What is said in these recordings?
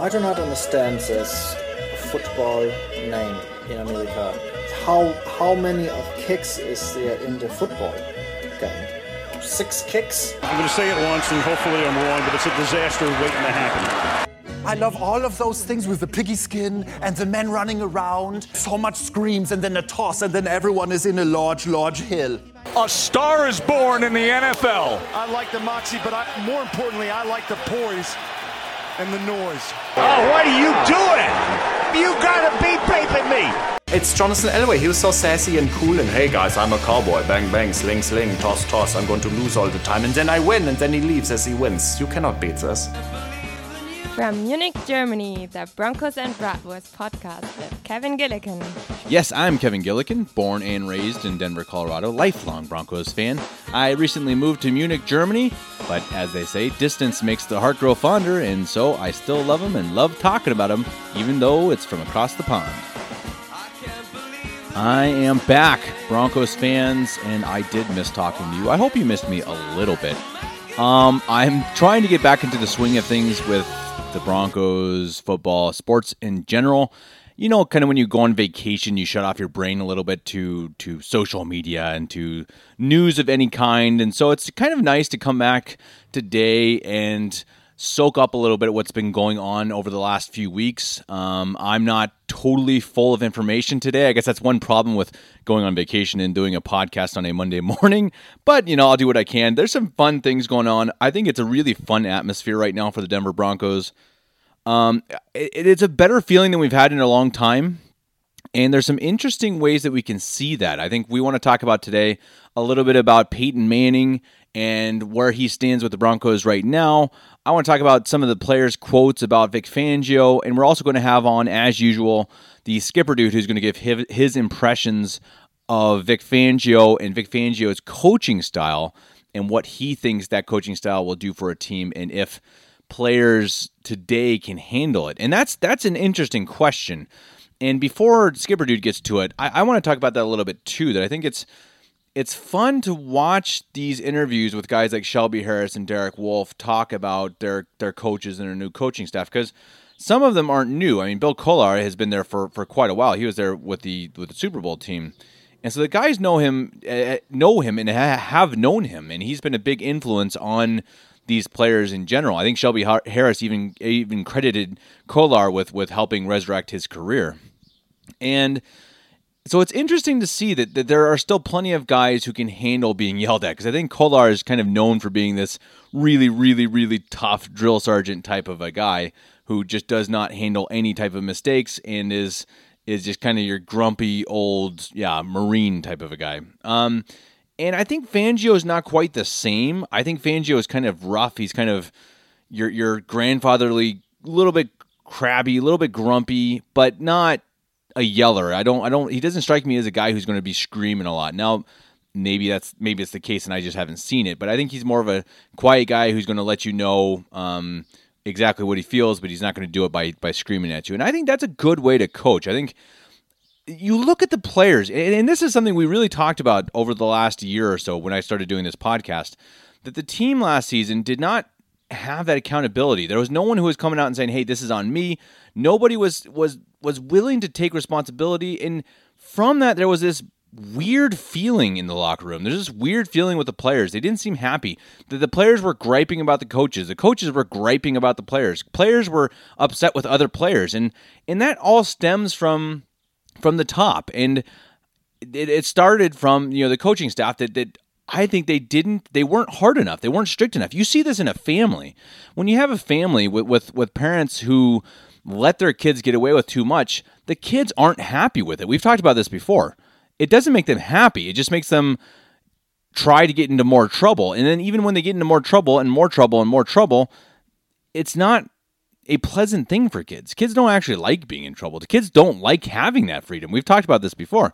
I do not understand this football name in America. How how many of kicks is there in the football game? Six kicks? I'm going to say it once and hopefully I'm wrong, but it's a disaster waiting to happen. I love all of those things with the piggy skin and the men running around. So much screams and then a toss and then everyone is in a large, large hill. A star is born in the NFL. I like the moxie, but I, more importantly, I like the poise and the noise. Oh, what are you doing? You gotta be paping me. It's Jonathan Elway. He was so sassy and cool and hey guys, I'm a cowboy. Bang bang, sling sling, toss toss. I'm going to lose all the time and then I win and then he leaves as he wins. You cannot beat this. From Munich, Germany, the Broncos and Bratwurst podcast with Kevin Gillikin. Yes, I'm Kevin Gillikin, born and raised in Denver, Colorado, lifelong Broncos fan. I recently moved to Munich, Germany, but as they say, distance makes the heart grow fonder, and so I still love them and love talking about them, even though it's from across the pond. I am back, Broncos fans, and I did miss talking to you. I hope you missed me a little bit. Um, I'm trying to get back into the swing of things with the Broncos, football, sports in general. You know, kind of when you go on vacation, you shut off your brain a little bit to to social media and to news of any kind, and so it's kind of nice to come back today and soak up a little bit of what's been going on over the last few weeks. Um, I'm not totally full of information today. I guess that's one problem with going on vacation and doing a podcast on a Monday morning. But, you know, I'll do what I can. There's some fun things going on. I think it's a really fun atmosphere right now for the Denver Broncos. Um, it, it's a better feeling than we've had in a long time. And there's some interesting ways that we can see that. I think we want to talk about today a little bit about Peyton Manning and where he stands with the Broncos right now. I want to talk about some of the players' quotes about Vic Fangio, and we're also going to have on, as usual, the skipper dude who's going to give his impressions of Vic Fangio and Vic Fangio's coaching style and what he thinks that coaching style will do for a team and if players today can handle it. And that's that's an interesting question. And before Skipper Dude gets to it, I, I want to talk about that a little bit too. That I think it's it's fun to watch these interviews with guys like Shelby Harris and Derek Wolfe talk about their their coaches and their new coaching staff because some of them aren't new. I mean, Bill Kollar has been there for, for quite a while. He was there with the with the Super Bowl team, and so the guys know him, uh, know him, and ha- have known him, and he's been a big influence on these players in general. I think Shelby Harris even even credited Kollar with with helping resurrect his career, and so it's interesting to see that, that there are still plenty of guys who can handle being yelled at because I think Kollar is kind of known for being this really, really, really tough drill sergeant type of a guy who just does not handle any type of mistakes and is is just kind of your grumpy old yeah marine type of a guy. Um, and I think Fangio is not quite the same. I think Fangio is kind of rough. He's kind of your your grandfatherly, a little bit crabby, a little bit grumpy, but not a yeller. I don't I don't he doesn't strike me as a guy who's going to be screaming a lot. Now maybe that's maybe it's the case and I just haven't seen it, but I think he's more of a quiet guy who's going to let you know um, exactly what he feels, but he's not going to do it by by screaming at you. And I think that's a good way to coach. I think you look at the players, and this is something we really talked about over the last year or so when I started doing this podcast, that the team last season did not have that accountability. There was no one who was coming out and saying, "Hey, this is on me." Nobody was was was willing to take responsibility, and from that, there was this weird feeling in the locker room. There's this weird feeling with the players. They didn't seem happy. The, the players were griping about the coaches. The coaches were griping about the players. Players were upset with other players, and and that all stems from from the top. And it, it started from you know the coaching staff that that I think they didn't they weren't hard enough. They weren't strict enough. You see this in a family. When you have a family with with, with parents who let their kids get away with too much, the kids aren't happy with it. We've talked about this before. It doesn't make them happy. It just makes them try to get into more trouble. And then even when they get into more trouble and more trouble and more trouble, it's not a pleasant thing for kids. Kids don't actually like being in trouble. The kids don't like having that freedom. We've talked about this before.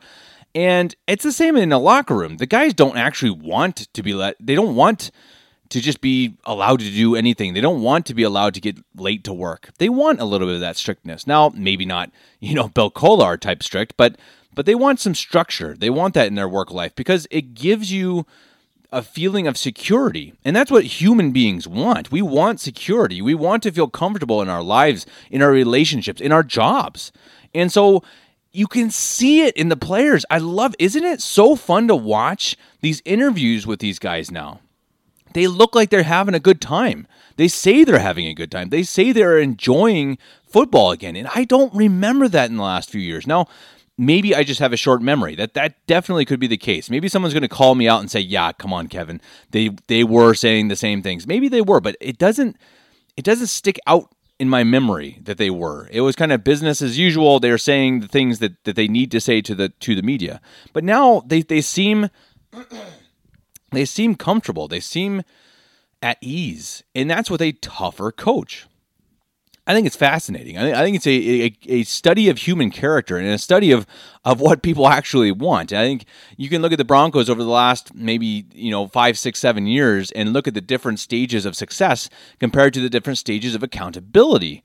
And it's the same in a locker room. The guys don't actually want to be let they don't want to just be allowed to do anything. They don't want to be allowed to get late to work. They want a little bit of that strictness. Now, maybe not, you know, Bill Kollar type strict, but but they want some structure. They want that in their work life because it gives you a feeling of security. And that's what human beings want. We want security. We want to feel comfortable in our lives, in our relationships, in our jobs. And so you can see it in the players. I love, isn't it so fun to watch these interviews with these guys now? They look like they're having a good time. They say they're having a good time. They say they're enjoying football again. And I don't remember that in the last few years. Now, maybe I just have a short memory. That that definitely could be the case. Maybe someone's going to call me out and say, "Yeah, come on, Kevin. They they were saying the same things. Maybe they were, but it doesn't it doesn't stick out in my memory that they were. It was kind of business as usual. They're saying the things that, that they need to say to the to the media. But now they, they seem they seem comfortable. They seem at ease. And that's with a tougher coach. I think it's fascinating. I think, it's a, a, a, study of human character and a study of, of what people actually want. I think you can look at the Broncos over the last maybe you know five, six, seven years and look at the different stages of success compared to the different stages of accountability.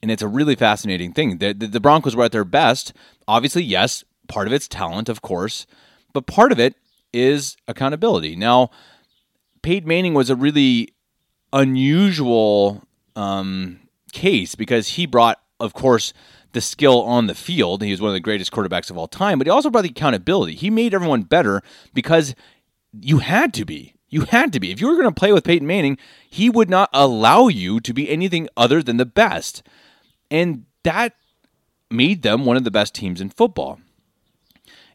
And it's a really fascinating thing. The, the, the Broncos were at their best. Obviously, yes, part of it's talent, of course, but part of it is accountability. Now, Peyton Manning was a really unusual. Um, case because he brought, of course, the skill on the field. He was one of the greatest quarterbacks of all time, but he also brought the accountability. He made everyone better because you had to be. You had to be. If you were going to play with Peyton Manning, he would not allow you to be anything other than the best. And that made them one of the best teams in football.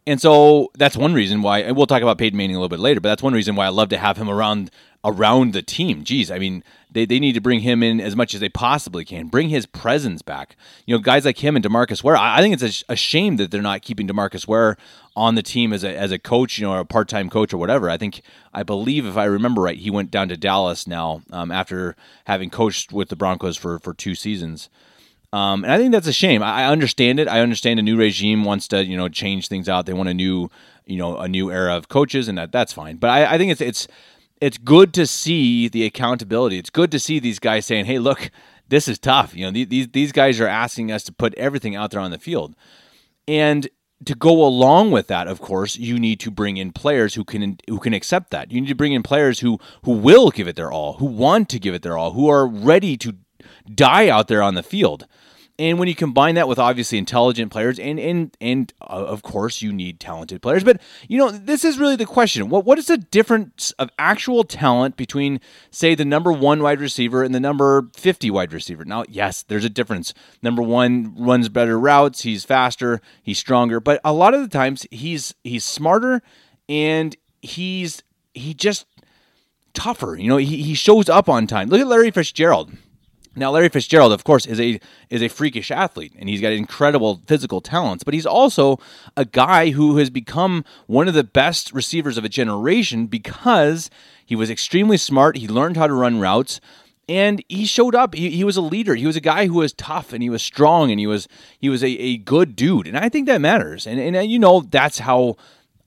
And so that's one reason why, and we'll talk about Peyton Manning a little bit later, but that's one reason why I love to have him around around the team. Geez, I mean, they, they need to bring him in as much as they possibly can. Bring his presence back. You know, guys like him and Demarcus Ware. I, I think it's a, a, shame that they're not keeping Demarcus Ware on the team as a as a coach, you know, or a part time coach or whatever. I think I believe if I remember right, he went down to Dallas now um, after having coached with the Broncos for for two seasons. Um, and I think that's a shame. I, I understand it. I understand a new regime wants to, you know, change things out. They want a new, you know, a new era of coaches, and that that's fine. But I, I think it's it's it's good to see the accountability. It's good to see these guys saying, "Hey, look, this is tough." You know, these these guys are asking us to put everything out there on the field, and to go along with that, of course, you need to bring in players who can who can accept that. You need to bring in players who who will give it their all, who want to give it their all, who are ready to die out there on the field. And when you combine that with obviously intelligent players, and and and uh, of course you need talented players, but you know this is really the question: what what is the difference of actual talent between, say, the number one wide receiver and the number fifty wide receiver? Now, yes, there's a difference. Number one runs better routes, he's faster, he's stronger, but a lot of the times he's he's smarter and he's he just tougher. You know, he, he shows up on time. Look at Larry Fitzgerald. Now, Larry Fitzgerald, of course, is a is a freakish athlete, and he's got incredible physical talents. But he's also a guy who has become one of the best receivers of a generation because he was extremely smart. He learned how to run routes, and he showed up. He, he was a leader. He was a guy who was tough, and he was strong, and he was he was a, a good dude. And I think that matters. And and you know that's how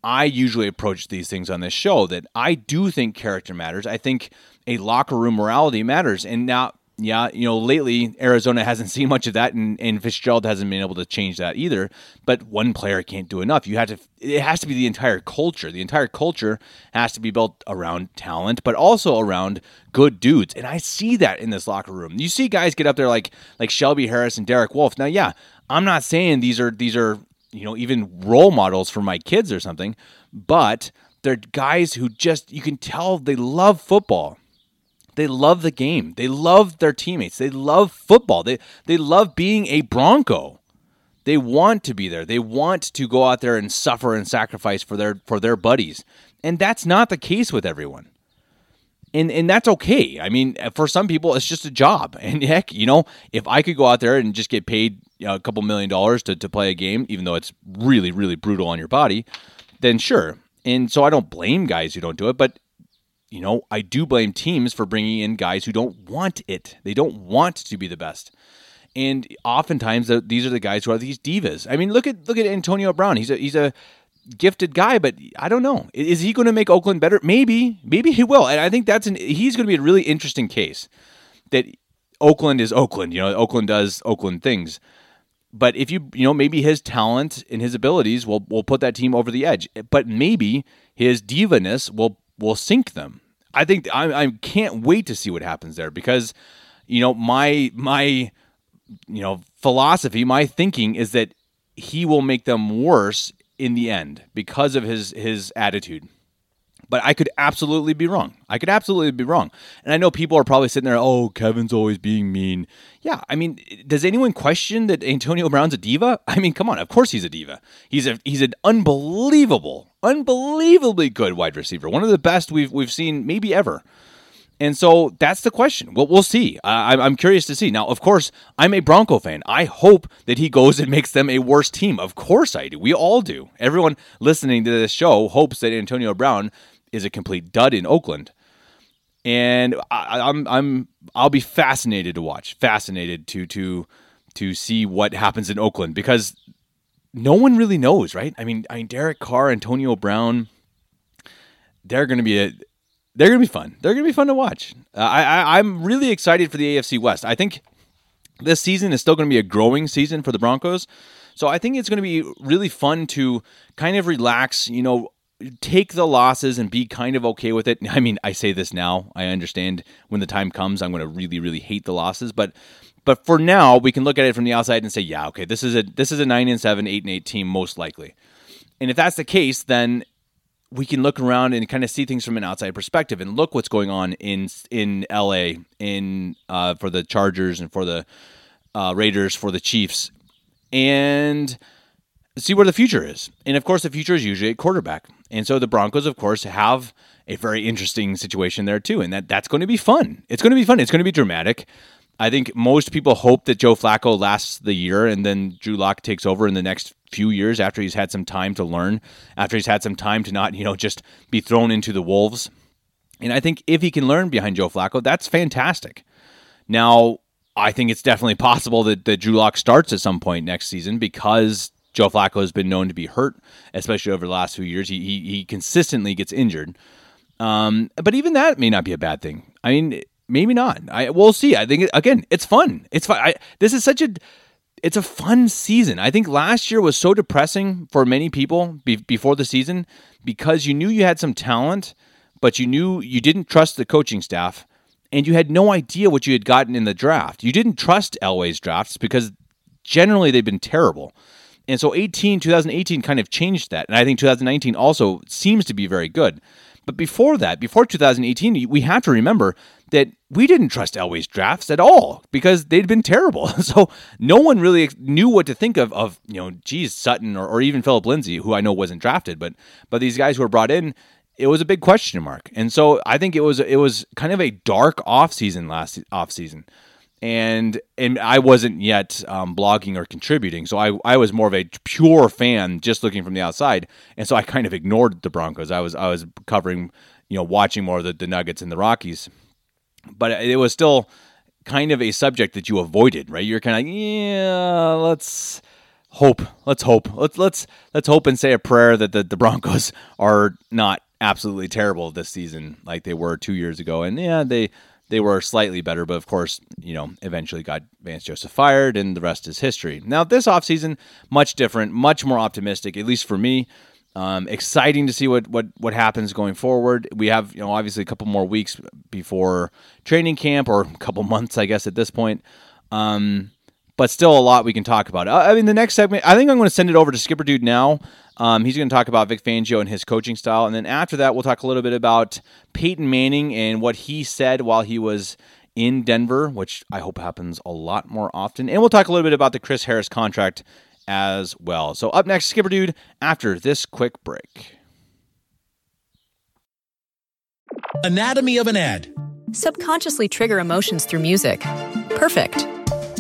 I usually approach these things on this show. That I do think character matters. I think a locker room morality matters. And now yeah, you know, lately Arizona hasn't seen much of that, and, and Fitzgerald hasn't been able to change that either. But one player can't do enough. You have to. It has to be the entire culture. The entire culture has to be built around talent, but also around good dudes. And I see that in this locker room. You see guys get up there like like Shelby Harris and Derek Wolfe. Now, yeah, I'm not saying these are these are you know even role models for my kids or something, but they're guys who just you can tell they love football they love the game. They love their teammates. They love football. They they love being a Bronco. They want to be there. They want to go out there and suffer and sacrifice for their for their buddies. And that's not the case with everyone. And and that's okay. I mean, for some people it's just a job. And heck, you know, if I could go out there and just get paid you know, a couple million dollars to, to play a game, even though it's really, really brutal on your body, then sure. And so I don't blame guys who don't do it, but you know, I do blame teams for bringing in guys who don't want it. They don't want to be the best. And oftentimes these are the guys who are these divas. I mean, look at look at Antonio Brown. He's a he's a gifted guy, but I don't know. Is he going to make Oakland better? Maybe, maybe he will. And I think that's an he's going to be a really interesting case that Oakland is Oakland. You know, Oakland does Oakland things. But if you you know maybe his talent and his abilities will will put that team over the edge. But maybe his divaness will will sink them. I think I, I can't wait to see what happens there because, you know, my my, you know, philosophy, my thinking is that he will make them worse in the end because of his his attitude. But I could absolutely be wrong. I could absolutely be wrong. And I know people are probably sitting there, oh, Kevin's always being mean. Yeah, I mean, does anyone question that Antonio Brown's a diva? I mean, come on, of course he's a diva. He's a he's an unbelievable, unbelievably good wide receiver. One of the best we've we've seen maybe ever. And so that's the question. Well, we'll see. I, I'm curious to see. Now, of course, I'm a Bronco fan. I hope that he goes and makes them a worse team. Of course, I do. We all do. Everyone listening to this show hopes that Antonio Brown is a complete dud in Oakland. And I, I'm I'm I'll be fascinated to watch, fascinated to to to see what happens in Oakland because no one really knows, right? I mean, I mean Derek Carr, Antonio Brown, they're going to be a they're going to be fun. They're going to be fun to watch. Uh, I, I I'm really excited for the AFC West. I think this season is still going to be a growing season for the Broncos. So I think it's going to be really fun to kind of relax, you know, take the losses and be kind of okay with it. I mean, I say this now. I understand when the time comes, I'm going to really, really hate the losses, but but for now, we can look at it from the outside and say, yeah, okay, this is a this is a nine and seven, eight and eight team most likely. And if that's the case, then we can look around and kind of see things from an outside perspective and look what's going on in in LA in uh, for the Chargers and for the uh, Raiders for the Chiefs and see where the future is. And of course, the future is usually at quarterback. And so the Broncos, of course, have a very interesting situation there too, and that that's going to be fun. It's going to be fun. It's going to be dramatic. I think most people hope that Joe Flacco lasts the year and then Drew Lock takes over in the next few years after he's had some time to learn, after he's had some time to not, you know, just be thrown into the wolves. And I think if he can learn behind Joe Flacco, that's fantastic. Now, I think it's definitely possible that, that Drew Lock starts at some point next season because Joe Flacco has been known to be hurt, especially over the last few years. He he, he consistently gets injured. Um, but even that may not be a bad thing. I mean, maybe not. I we'll see. I think again, it's fun. It's fun. I, this is such a it's a fun season. I think last year was so depressing for many people be, before the season because you knew you had some talent, but you knew you didn't trust the coaching staff and you had no idea what you had gotten in the draft. You didn't trust Elway's drafts because generally they've been terrible. And so 18, 2018 kind of changed that. And I think 2019 also seems to be very good. But before that, before 2018, we have to remember that we didn't trust Elway's drafts at all because they'd been terrible. So no one really knew what to think of of you know, geez, Sutton or, or even Phillip Lindsay, who I know wasn't drafted, but but these guys who were brought in, it was a big question mark. And so I think it was it was kind of a dark offseason last offseason and and I wasn't yet um, blogging or contributing, so I I was more of a pure fan, just looking from the outside, and so I kind of ignored the Broncos. I was I was covering, you know, watching more of the, the Nuggets and the Rockies, but it was still kind of a subject that you avoided, right? You're kind of like, yeah, let's hope, let's hope, let's let's let's hope and say a prayer that the, the Broncos are not absolutely terrible this season like they were two years ago, and yeah, they they were slightly better, but of course, you know, eventually got Vance Joseph fired, and the rest is history. Now, this offseason, much different, much more optimistic, at least for me. Um, exciting to see what, what what happens going forward. We have, you know, obviously a couple more weeks before training camp, or a couple months, I guess, at this point. Um, but still a lot we can talk about. I mean, the next segment, I think I'm going to send it over to Skipper Dude now. Um, he's going to talk about Vic Fangio and his coaching style. And then after that, we'll talk a little bit about Peyton Manning and what he said while he was in Denver, which I hope happens a lot more often. And we'll talk a little bit about the Chris Harris contract as well. So, up next, Skipper Dude, after this quick break. Anatomy of an ad. Subconsciously trigger emotions through music. Perfect.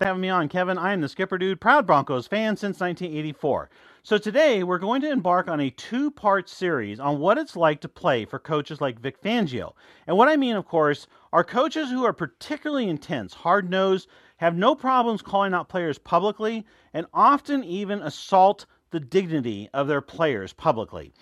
having me on, Kevin. I am the Skipper Dude, proud Broncos fan since 1984. So today we're going to embark on a two part series on what it's like to play for coaches like Vic Fangio. And what I mean, of course, are coaches who are particularly intense, hard nosed, have no problems calling out players publicly, and often even assault the dignity of their players publicly.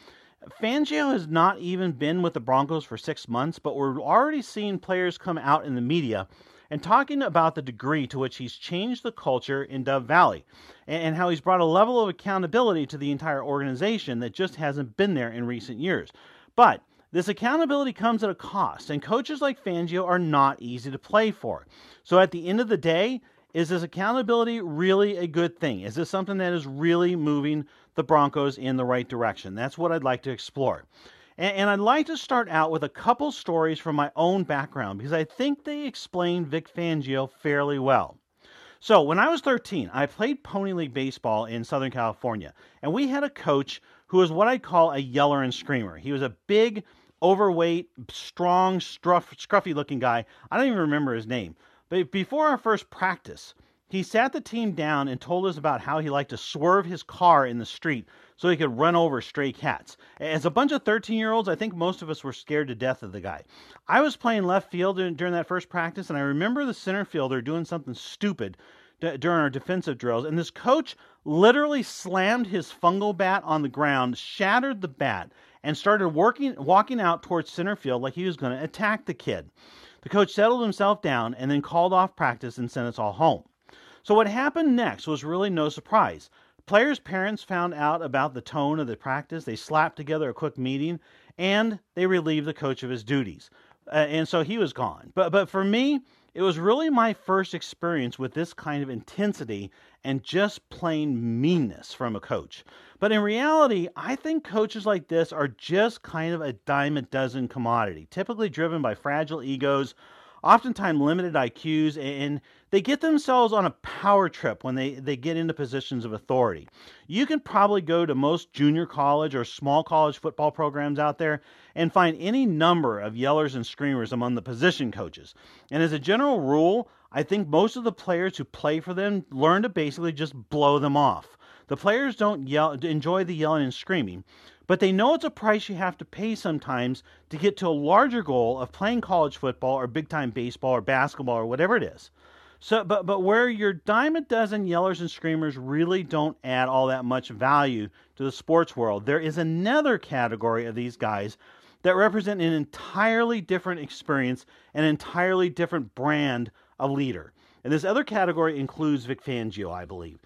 Fangio has not even been with the Broncos for six months, but we're already seeing players come out in the media and talking about the degree to which he's changed the culture in Dove Valley and how he's brought a level of accountability to the entire organization that just hasn't been there in recent years. But this accountability comes at a cost, and coaches like Fangio are not easy to play for. So at the end of the day, is this accountability really a good thing? Is this something that is really moving the Broncos in the right direction? That's what I'd like to explore. And, and, I'd like to start out with a couple stories from my own background because I think they explain Vic Fangio fairly well. So, when I was 13, I played Pony League Baseball in Southern California, and we had a coach who was what I'd call a yeller and screamer. He was a big, overweight, strong, scruff, scruffy looking guy. I don't even remember his name. But before our first practice, he sat the team down and told us about how he liked to swerve his car in the street so he could run over stray cats. As a bunch of 13 year olds, I think most of us were scared to death of the guy. I was playing left field during, that first practice, and I remember the center fielder doing something stupid during our defensive drills, and this coach literally slammed his fungo bat on the ground, shattered the bat, and started working, walking out towards center field like he was going to attack the kid. The coach settled himself down and then called off practice and sent us all home. So, what happened next was really no surprise. Players' parents found out about the tone of the practice. They slapped together a quick meeting and they relieved the coach of his duties. Uh, and so he was gone. But but for me, it was really my first experience with this kind of intensity and just plain meanness from a coach. But in reality, I think coaches like this are just kind of a dime a dozen commodity, typically driven by fragile egos oftentimes limited IQs, and they get themselves on a power trip when they, they get into positions of authority. You can probably go to most junior college or small college football programs out there and find any number of yellers and screamers among the position coaches. And as a general rule, I think most of the players who play for them learn to basically just blow them off. The players don't yell, enjoy the yelling and screaming, but they know it's a price you have to pay sometimes to get to a larger goal of playing college football or big time baseball or basketball or whatever it is. So, but but where your dime a dozen yellers and screamers really don't add all that much value to the sports world, there is another category of these guys that represent an entirely different experience, an entirely different brand of leader. And this other category includes Vic Fangio, I believe.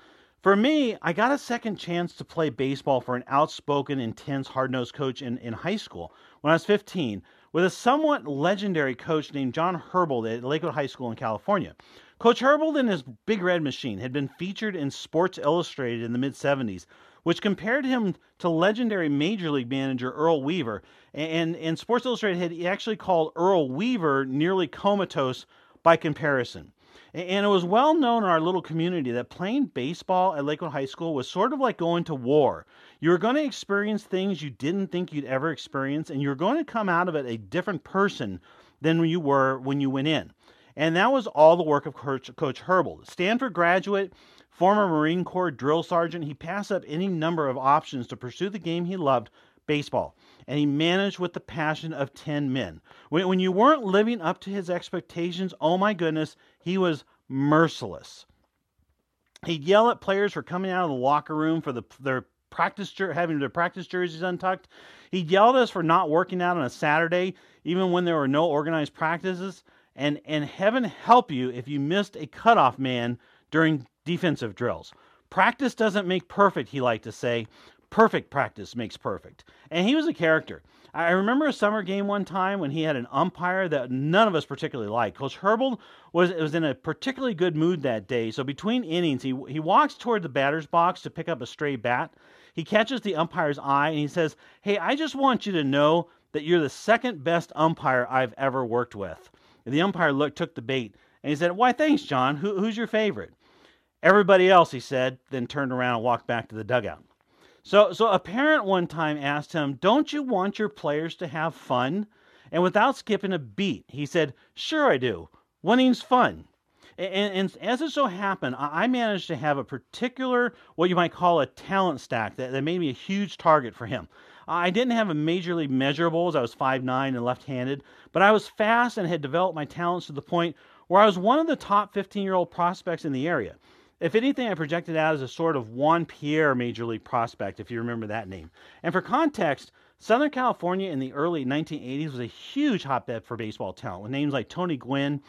For me, I got a second chance to play baseball for an outspoken, intense, hard nosed coach in, in high school when I was 15 with a somewhat legendary coach named John Herbold at Lakewood High School in California. Coach Herbold and his Big Red Machine had been featured in Sports Illustrated in the mid 70s, which compared him to legendary Major League manager Earl Weaver. And, and Sports Illustrated had actually called Earl Weaver nearly comatose by comparison. And it was well known in our little community that playing baseball at Lakewood High School was sort of like going to war. You were going to experience things you didn't think you'd ever experience, and you're going to come out of it a different person than you were when you went in. And that was all the work of Coach, Coach Herbold. Stanford graduate, former Marine Corps drill sergeant, he passed up any number of options to pursue the game he loved, baseball and he managed with the passion of 10 men. When, when you weren't living up to his expectations, oh my goodness, he was merciless. He'd yell at players for coming out of the locker room for the, their practice having their practice jerseys untucked. He'd yell at us for not working out on a Saturday, even when there were no organized practices. And and heaven help you if you missed a cutoff man during defensive drills. Practice doesn't make perfect, he liked to say, perfect practice makes perfect. And he was a character. I remember a summer game one time when he had an umpire that none of us particularly liked. Coach Herbold was was in a particularly good mood that day. So between innings, he he walks toward the batter's box to pick up a stray bat. He catches the umpire's eye and he says, "Hey, I just want you to know that you're the second best umpire I've ever worked with." And the umpire looked took the bait and he said, "Why, thanks, John. Who, who's your favorite?" Everybody else, he said, then turned around and walked back to the dugout. So, so a parent one time asked him, Don't you want your players to have fun? And without skipping a beat, he said, Sure, I do. Winning's fun. And, and, as it so happened, I managed to have a particular, what you might call a talent stack that, that made me a huge target for him. I didn't have a majorly measurables. I was 5'9 and left handed, but I was fast and had developed my talents to the point where I was one of the top 15 year old prospects in the area. If anything, I projected out as a sort of Juan Pierre major league prospect, if you remember that name. And for context, Southern California in the early 1980s was a huge hotbed for baseball talent with names like Tony Gwynn,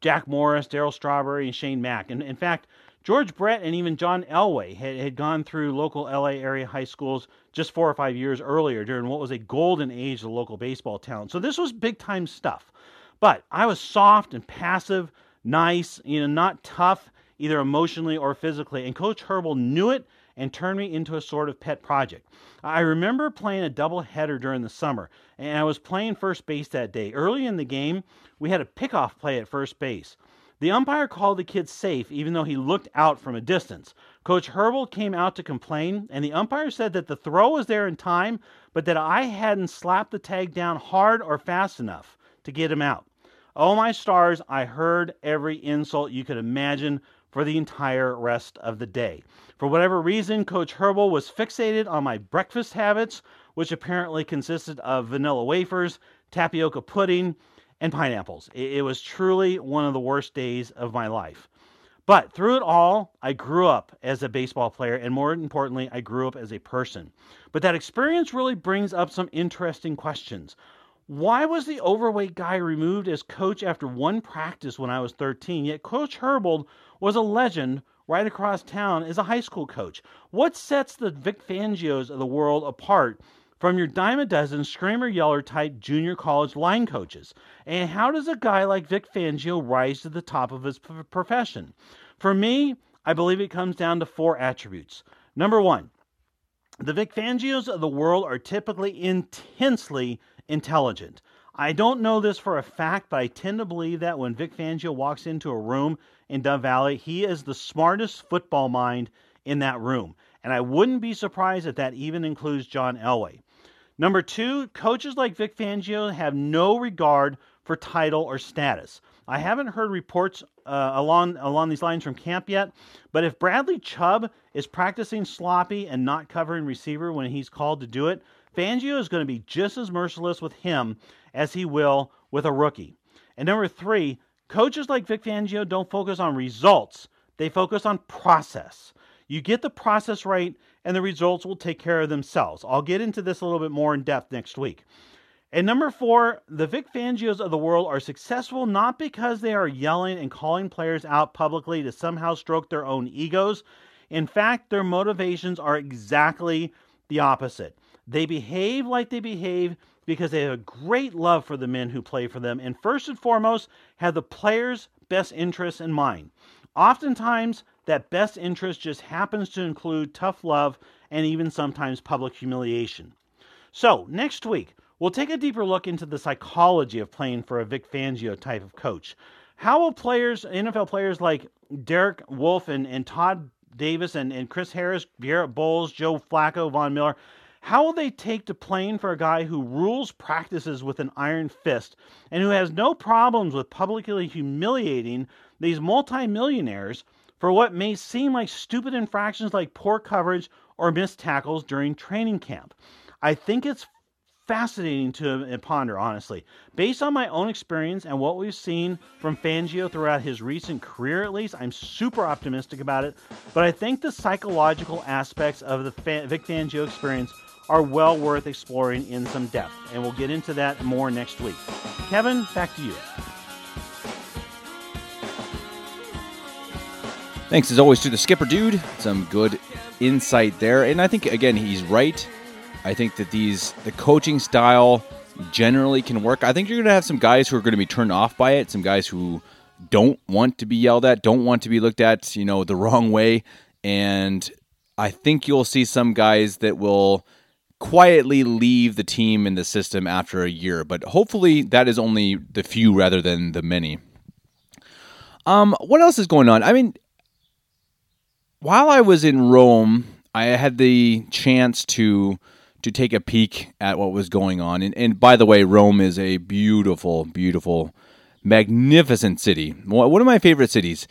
Jack Morris, Darryl Strawberry, and Shane Mack. And in fact, George Brett and even John Elway had, had gone through local LA area high schools just four or five years earlier during what was a golden age of local baseball talent. So this was big time stuff. But I was soft and passive, nice, you know, not tough either emotionally or physically. And Coach Herbold knew it and turned me into a sort of pet project. I remember playing a double header during the summer, and I was playing first base that day. Early in the game, we had a pickoff play at first base. The umpire called the kid safe, even though he looked out from a distance. Coach Herbold came out to complain, and the umpire said that the throw was there in time, but that I hadn't slapped the tag down hard or fast enough to get him out. Oh, my stars, I heard every insult you could imagine for the entire rest of the day. For whatever reason, Coach Herbold was fixated on my breakfast habits, which apparently consisted of vanilla wafers, tapioca pudding, and pineapples. It, was truly one of the worst days of my life. But through it all, I grew up as a baseball player, and more importantly, I grew up as a person. But that experience really brings up some interesting questions. Why was the overweight guy removed as coach after one practice when I was 13? Yet Coach Herbold was a legend right across town as a high school coach. What sets the Vic Fangios of the world apart from your dime a dozen screamer yeller type junior college line coaches? And how does a guy like Vic Fangio rise to the top of his p- profession? For me, I believe it comes down to four attributes. Number one, the Vic Fangios of the world are typically intensely intelligent. I don't know this for a fact, but I tend to believe that when Vic Fangio walks into a room in Dove Valley, he is the smartest football mind in that room. And I wouldn't be surprised if that even includes John Elway. Number two, coaches like Vic Fangio have no regard for title or status. I haven't heard reports uh, along along these lines from camp yet, but if Bradley Chubb is practicing sloppy and not covering receiver when he's called to do it, Fangio is going to be just as merciless with him as he will with a rookie. And number three, coaches like Vic Fangio don't focus on results; they focus on process. You get the process right, and the results will take care of themselves. I'll get into this a little bit more in depth next week. And number four, the Vic Fangios of the world are successful not because they are yelling and calling players out publicly to somehow stroke their own egos. In fact, their motivations are exactly the opposite. They behave like they behave because they have a great love for the men who play for them, and first and foremost, have the players' best interests in mind. Oftentimes, that best interest just happens to include tough love and even sometimes public humiliation. So, next week, We'll take a deeper look into the psychology of playing for a Vic Fangio type of coach. How will players, NFL players like Derek Wolfe and, and Todd Davis and, and Chris Harris, Garett Bolles, Joe Flacco, Von Miller, how will they take to playing for a guy who rules practices with an iron fist and who has no problems with publicly humiliating these multimillionaires for what may seem like stupid infractions like poor coverage or missed tackles during training camp? I think it's fascinating to ponder, honestly. Based on my own experience and what we've seen from Fangio throughout his recent career, at least, I'm super optimistic about it. But I think the psychological aspects of the Vic Fangio experience are well worth exploring in some depth. And we'll get into that more next week. Kevin, back to you. Thanks as always to the skipper dude. Some good insight there. And I think, again, he's right. I think that these the coaching style generally can work. I think you're going to have some guys who are going to be turned off by it, some guys who don't want to be yelled at, don't want to be looked at, you know, the wrong way, and I think you'll see some guys that will quietly leave the team in the system after a year, but hopefully that is only the few rather than the many. Um, what else is going on? I mean, while I was in Rome, I had the chance to to take a peek at what was going on. And, and by the way, Rome is a beautiful, beautiful, magnificent city. One of my favorite cities.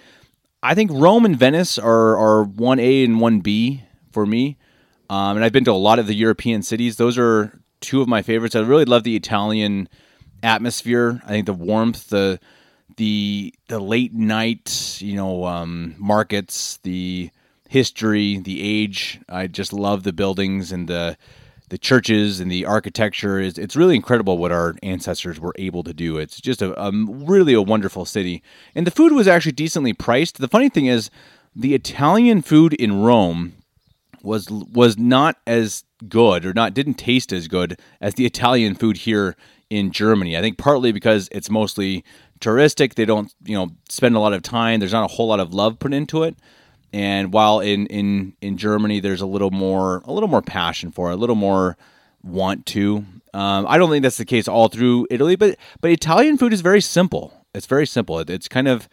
I think Rome and Venice are, are 1A and 1B for me. Um, and I've been to a lot of the European cities. Those are two of my favorites. I really love the Italian atmosphere. I think the warmth, the the the late night, you know, um, markets, the history, the age. I just love the buildings and the the churches and the architecture is it's really incredible what our ancestors were able to do. It's just a, a, really a wonderful city, and the food was actually decently priced. The funny thing is, the Italian food in Rome was was not as good or not didn't taste as good as the Italian food here in Germany. I think partly because it's mostly touristic. They don't you know spend a lot of time. There's not a whole lot of love put into it. And while in in in Germany, there's a little more a little more passion for it, a little more want to. Um, I don't think that's the case all through Italy, but but Italian food is very simple. It's very simple. It's kind of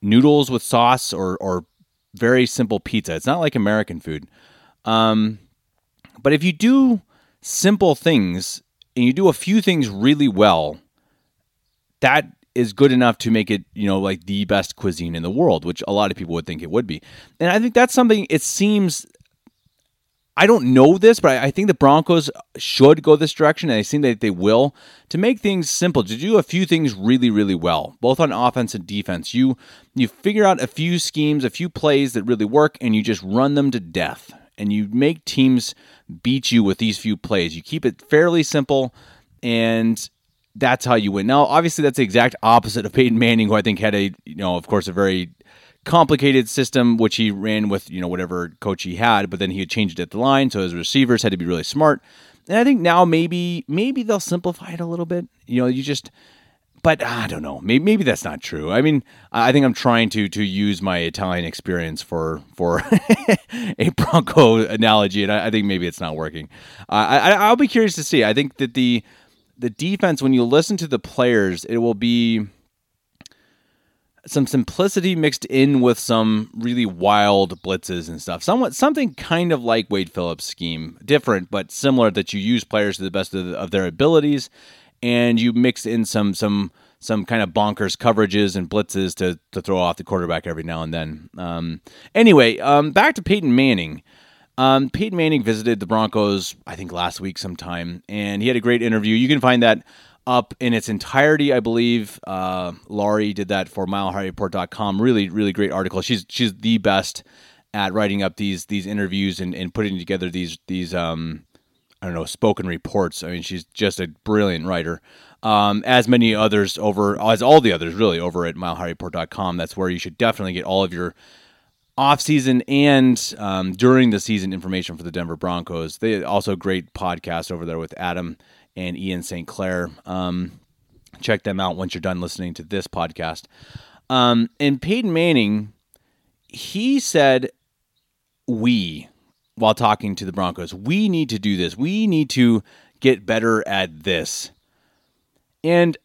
noodles with sauce or or very simple pizza. It's not like American food. Um, but if you do simple things and you do a few things really well, that is good enough to make it, you know, like the best cuisine in the world, which a lot of people would think it would be. And I think that's something it seems I don't know this, but I think the Broncos should go this direction, and I think that they will to make things simple, to do a few things really, really well, both on offense and defense. You you figure out a few schemes, a few plays that really work, and you just run them to death. And you make teams beat you with these few plays. You keep it fairly simple, and that's how you win. Now, obviously, that's the exact opposite of Peyton Manning, who I think had a, you know, of course, a very complicated system, which he ran with, you know, whatever coach he had, but then he had changed it at the line, so his receivers had to be really smart. And I think now maybe maybe they'll simplify it a little bit. You know, you just, but I don't know. Maybe, maybe that's not true. I mean, I think I'm trying to to use my Italian experience for for a Bronco analogy, and I, I, think maybe it's not working. Uh, I I'll be curious to see. I think that the the defense, when you listen to the players, it will be some simplicity mixed in with some really wild blitzes and stuff. Somewhat something kind of like Wade Phillips' scheme, different but similar. That you use players to the best of, of their abilities, and you mix in some some some kind of bonkers coverages and blitzes to to throw off the quarterback every now and then. Um, anyway, um, back to Peyton Manning. Um, Peyton Manning visited the Broncos, I think last week sometime, and he had a great interview. You can find that up in its entirety, I believe. Uh, Laurie did that for milehighreport.com. Really, really great article. She's she's the best at writing up these these interviews and, and putting together these these um I don't know spoken reports. I mean, she's just a brilliant writer. Um, as many others over as all the others really over at milehighreport.com. That's where you should definitely get all of your off season and um, during the season information for the Denver Broncos. They also great podcast over there with Adam and Ian St. Clair. Um, check them out once you're done listening to this podcast. Um, and Peyton Manning, he said, "We." While talking to the Broncos, we need to do this. We need to get better at this. And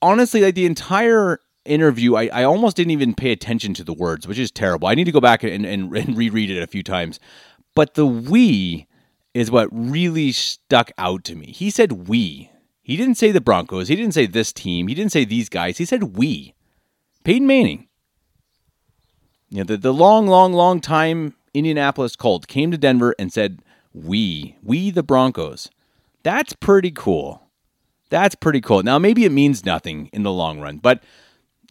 honestly, like the entire interview, I, I almost didn't even pay attention to the words, which is terrible. I need to go back and, and, and reread it a few times. But the we is what really stuck out to me. He said we. He didn't say the Broncos. He didn't say this team. He didn't say these guys. He said we. Peyton Manning. You know, the, the long, long, long time Indianapolis Colt came to Denver and said, We, we the Broncos. That's pretty cool. That's pretty cool. Now, maybe it means nothing in the long run, but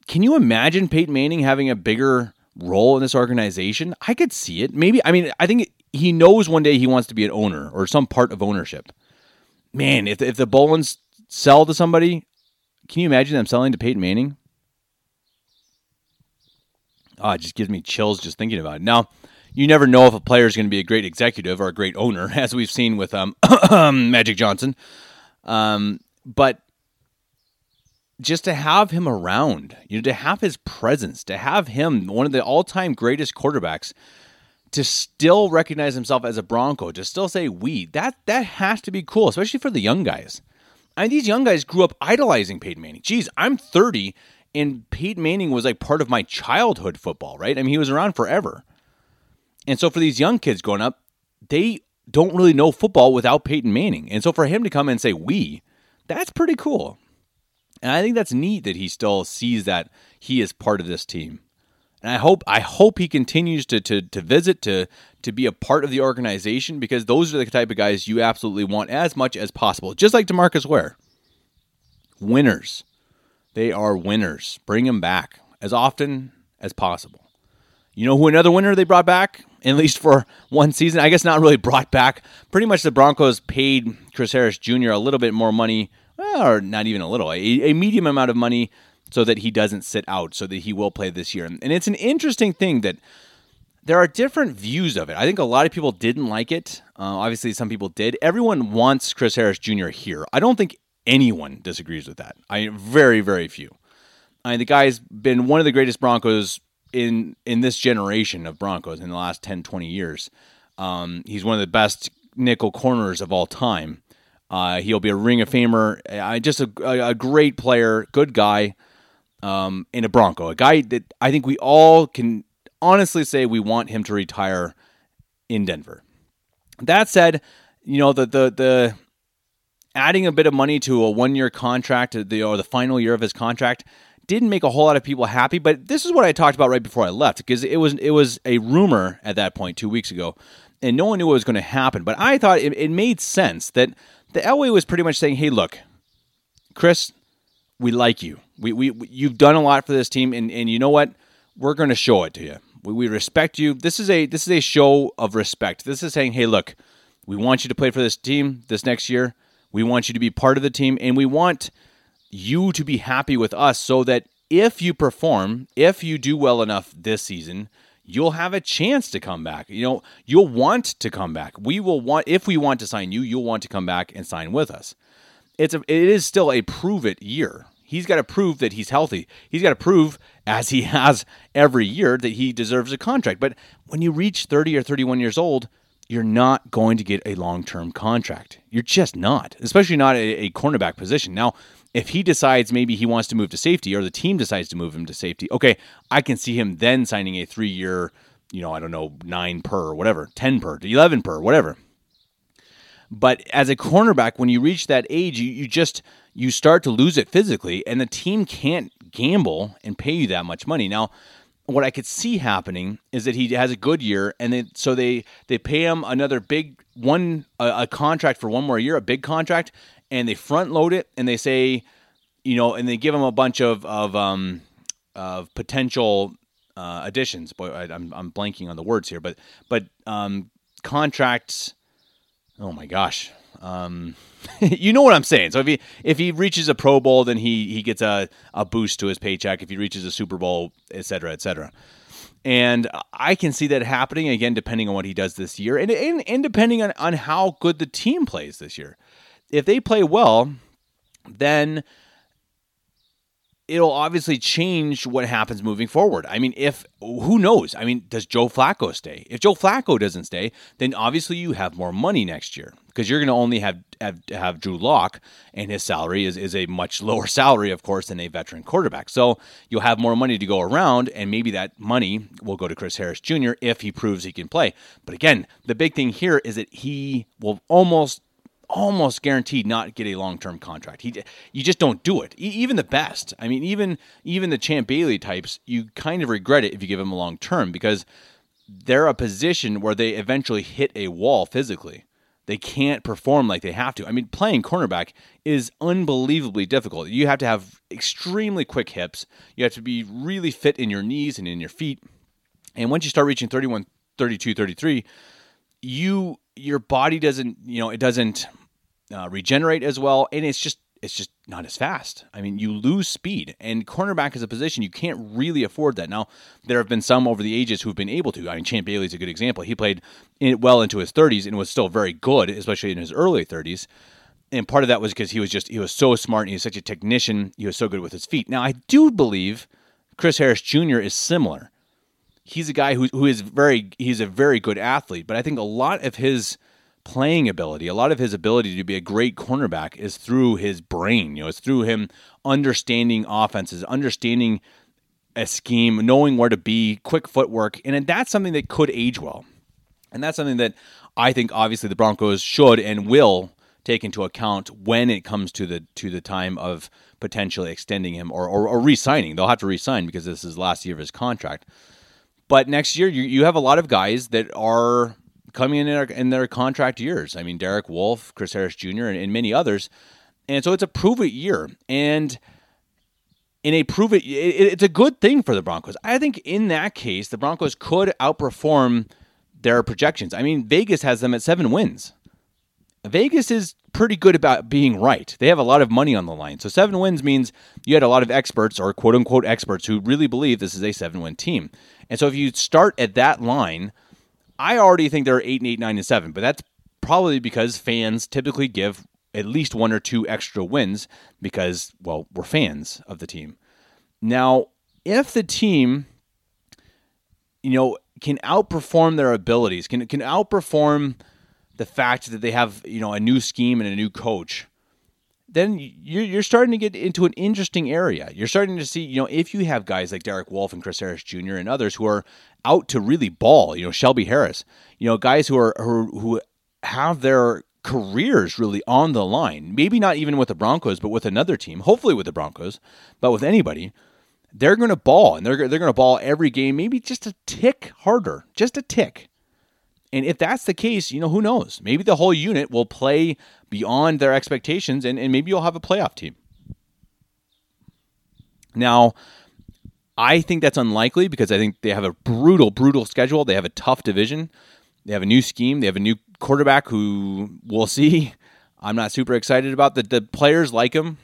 can you imagine Peyton Manning having a bigger role in this organization? I could see it. Maybe, I mean, I think he knows one day he wants to be an owner or some part of ownership. Man, if, if the Bowlens sell to somebody, can you imagine them selling to Peyton Manning? Oh, it just gives me chills just thinking about it. Now, you never know if a player is going to be a great executive or a great owner, as we've seen with um, Magic Johnson. Um, but just to have him around, you know, to have his presence, to have him, one of the all-time greatest quarterbacks, to still recognize himself as a Bronco, to still say we, that that has to be cool, especially for the young guys. I mean, these young guys grew up idolizing Peyton Manning. Geez, I'm 30, and Peyton Manning was like part of my childhood football, right? I mean, he was around forever. And so for these young kids growing up, they don't really know football without Peyton Manning. And so for him to come and say we, that's pretty cool. And I think that's neat that he still sees that he is part of this team. And I hope I hope he continues to to to visit to to be a part of the organization because those are the type of guys you absolutely want as much as possible. Just like DeMarcus Ware. Winners. They are winners. Bring them back as often as possible. You know who another winner they brought back? At least for one season. I guess not really brought back. Pretty much the Broncos paid Chris Harris Jr. a little bit more money or not even a little, a, a medium amount of money so that he doesn't sit out, so that he will play this year. And it's an interesting thing that there are different views of it. I think a lot of people didn't like it. Uh, obviously, some people did. Everyone wants Chris Harris Jr. here. I don't think anyone disagrees with that. I very, very few. I mean, the guy's been one of the greatest Broncos in in this generation of Broncos in the last 10, 20 years. Um, he's one of the best nickel corners of all time. Uh, he'll be a Ring of Famer. Uh, just a, a, great player, good guy, um, in a Bronco. A guy that I think we all can honestly say we want him to retire in Denver. That said, you know the the the adding a bit of money to a one year contract, the or the final year of his contract, didn't make a whole lot of people happy. But this is what I talked about right before I left because it was it was a rumor at that point two weeks ago, and no one knew what was going to happen. But I thought it, it made sense that the Elway was pretty much saying, "Hey, look, Chris, we like you. We, we, you've done a lot for this team, and, and you know what? We're going to show it to you. We, we respect you. This is a this is a show of respect. This is saying, hey, look, we want you to play for this team this next year. We want you to be part of the team, and we want you to be happy with us, so that if you perform, if you do well enough this season." you'll have a chance to come back. You know, you'll want to come back. We will want if we want to sign you, you'll want to come back and sign with us. It's a, it is still a prove it year. He's got to prove that he's healthy. He's got to prove, as he has every year, that he deserves a contract. But when you reach 30 or 31 years old, you're not going to get a long term contract. You're just not, especially not a, a cornerback position. Now, if he decides maybe he wants to move to safety or the team decides to move him to safety, okay, I can see him then signing a three year, you know, I don't know, nine per, whatever, 10 per, 11 per, whatever. But as a cornerback, when you reach that age, you, you just you start to lose it physically, and the team can't gamble and pay you that much money. Now, what I could see happening is that he has a good year, and then so they they pay him another big one a, a, contract for one more year, a big contract, and they front load it, and they say, you know, and they give him a bunch of of um of potential uh, additions. Boy, I, am I'm blanking on the words here, but but um contracts. Oh my gosh. Um, you know what I'm saying. So if he if he reaches a Pro Bowl, then he he gets a, a boost to his paycheck. If he reaches a Super Bowl, et cetera, et cetera. And I can see that happening again, depending on what he does this year, and and, and depending on, on how good the team plays this year. If they play well, then it'll obviously change what happens moving forward. I mean, if who knows? I mean, does Joe Flacco stay? If Joe Flacco doesn't stay, then obviously you have more money next year because you're going to only have, have have Drew Lock, and his salary is is a much lower salary, of course, than a veteran quarterback. So you'll have more money to go around, and maybe that money will go to Chris Harris Jr. if he proves he can play. But again, the big thing here is that he will almost almost guaranteed not get a long term contract. He, you just don't do it. E- even the best. I mean, even even the Champ Bailey types, you kind of regret it if you give them a long term because they're a position where they eventually hit a wall physically. They can't perform like they have to. I mean, playing cornerback is unbelievably difficult. You have to have extremely quick hips. You have to be really fit in your knees and in your feet. And once you start reaching 31, 32, 33, you your body doesn't, you know, it doesn't uh, regenerate as well, and it's just it's just not as fast. I mean, you lose speed, and cornerback is a position you can't really afford that. Now, there have been some over the ages who've been able to. I mean, Champ Bailey's a good example. He played in, well into his 30s and was still very good, especially in his early 30s. And part of that was because he was just he was so smart and he was such a technician. He was so good with his feet. Now, I do believe Chris Harris Jr. is similar. He's a guy who who is very he's a very good athlete, but I think a lot of his playing ability, a lot of his ability to be a great cornerback is through his brain. You know, it's through him understanding offenses, understanding a scheme, knowing where to be, quick footwork, and that's something that could age well. And that's something that I think obviously the Broncos should and will take into account when it comes to the to the time of potentially extending him or, or, or re-signing. They'll have to re-sign because this is last year of his contract. But next year, you, you have a lot of guys that are coming in their, in their contract years. I mean, Derek Wolfe, Chris Harris Jr., and, and many others. And so it's a prove it year. And in a prove it, it, it's a good thing for the Broncos. I think in that case, the Broncos could outperform their projections. I mean, Vegas has them at seven wins. Vegas is pretty good about being right. They have a lot of money on the line. So seven wins means you had a lot of experts or quote unquote experts who really believe this is a seven win team. And so if you start at that line, I already think they're eight and eight, nine and seven, but that's probably because fans typically give at least one or two extra wins because, well, we're fans of the team. Now, if the team, you know, can outperform their abilities, can can outperform the fact that they have, you know, a new scheme and a new coach, then you're starting to get into an interesting area. You're starting to see, you know, if you have guys like Derek Wolfe and Chris Harris Jr. and others who are out to really ball, you know, Shelby Harris, you know, guys who are who, who have their careers really on the line. Maybe not even with the Broncos, but with another team. Hopefully with the Broncos, but with anybody, they're going to ball and they're they're going to ball every game, maybe just a tick harder, just a tick. And if that's the case, you know, who knows? Maybe the whole unit will play beyond their expectations and, and maybe you'll have a playoff team. Now, I think that's unlikely because I think they have a brutal, brutal schedule. They have a tough division. They have a new scheme. They have a new quarterback who we'll see. I'm not super excited about. The, the players like him.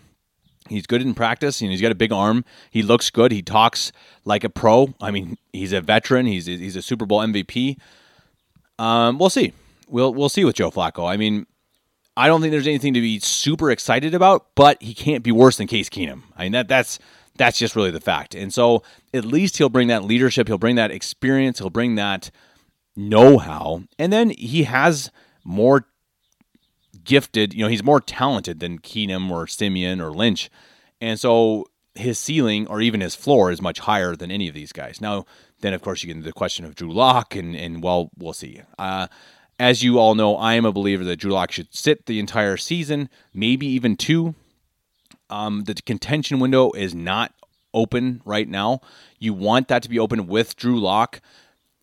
He's good in practice. and he's got a big arm. He looks good. He talks like a pro. I mean, he's a veteran. He's he's a Super Bowl MVP. Um, we'll see. We'll we'll see with Joe Flacco. I mean, I don't think there's anything to be super excited about, but he can't be worse than Case Keenum. I mean that that's that's just really the fact. And so at least he'll bring that leadership, he'll bring that experience, he'll bring that know how, and then he has more gifted. You know, he's more talented than Keenum or Siemian or Lynch, and so his ceiling or even his floor is much higher than any of these guys. Now, then of course you get into the question of Drew Lock, and and well, we'll see. Uh, as you all know, I am a believer that Drew Lock should sit the entire season, maybe even two. Um, the contention window is not open right now. You want that to be open with Drew Lock,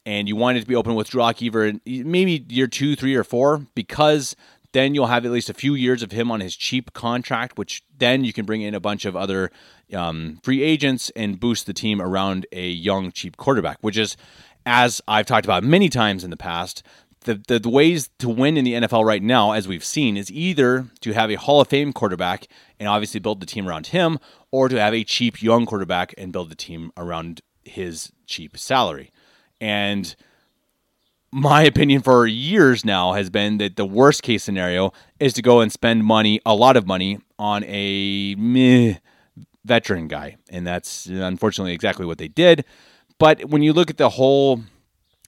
and you want it to be open with Drew Lock either maybe year two, three, or four, because then you'll have at least a few years of him on his cheap contract, which then you can bring in a bunch of other um, free agents and boost the team around a young, cheap quarterback, which is, as I've talked about many times in the past, the, the, the, ways to win in the NFL right now, as we've seen, is either to have a Hall of Fame quarterback and obviously build the team around him, or to have a cheap young quarterback and build the team around his cheap salary. And my opinion for years now has been that the worst case scenario is to go and spend money, a lot of money, on a meh veteran guy. And that's unfortunately exactly what they did. But when you look at the whole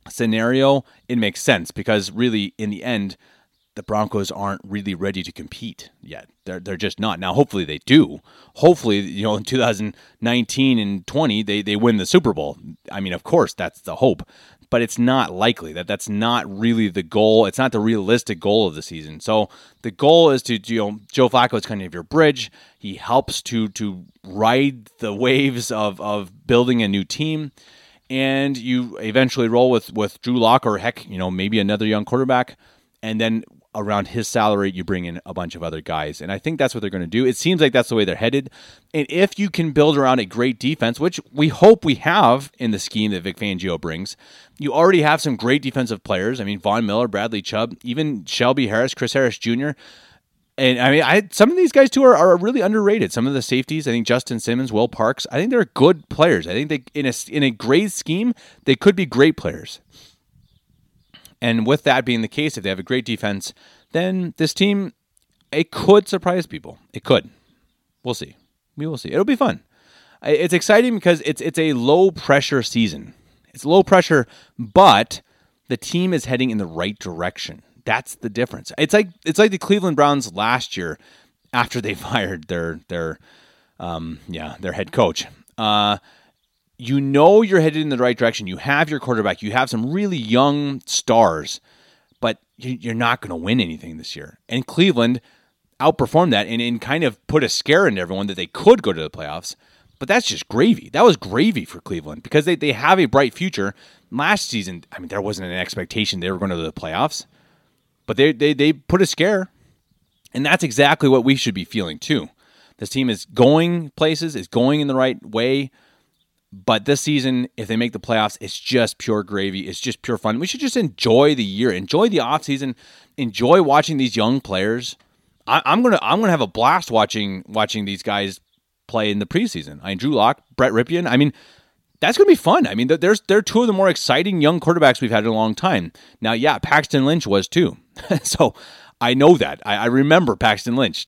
scenario, it makes sense because really, in the end, the Broncos aren't really ready to compete yet. They're they're just not. Now, hopefully, they do. Hopefully, you know, in 2019 and 20, they they win the Super Bowl. I mean, of course, that's the hope, but it's not likely. That that's not really the goal. It's not the realistic goal of the season. So the goal is to you know, Joe Flacco is kind of your bridge. He helps to to ride the waves of of building a new team and you eventually roll with with Drew Lock or heck, you know, maybe another young quarterback, and then around his salary you bring in a bunch of other guys. And I think that's what they're going to do. It seems like that's the way they're headed. And if you can build around a great defense, which we hope we have in the scheme that Vic Fangio brings, you already have some great defensive players. I mean, Von Miller, Bradley Chubb, even Shelby Harris, Chris Harris Jr. And I mean, I some of these guys too are, are really underrated. Some of the safeties, I think Justin Simmons, Will Parks, I think they're good players. I think they in a in a great scheme, they could be great players. And with that being the case, if they have a great defense, then this team it could surprise people. It could. We'll see. We will see. It'll be fun. It's exciting because it's it's a low pressure season. It's low pressure, but the team is heading in the right direction. That's the difference. It's like it's like the Cleveland Browns last year after they fired their their um, yeah their head coach. Uh, you know you're headed in the right direction. You have your quarterback. You have some really young stars, but you're not going to win anything this year. And Cleveland outperformed that and, and kind of put a scare into everyone that they could go to the playoffs. But that's just gravy. That was gravy for Cleveland because they, they have a bright future. Last season, I mean, there wasn't an expectation they were going to the playoffs. But they, they, they put a scare. And that's exactly what we should be feeling too. This team is going places, is going in the right way. But this season, if they make the playoffs, it's just pure gravy. It's just pure fun. We should just enjoy the year, enjoy the offseason, enjoy watching these young players. I, am gonna I'm gonna have a blast watching watching these guys play in the preseason. I mean, Drew Lock, Brett Rypien. I mean, that's to be fun. I mean, there's they're two of the more exciting young quarterbacks we've had in a long time. Now, yeah, Paxton Lynch was too. so I know that. I, I, remember Paxton Lynch.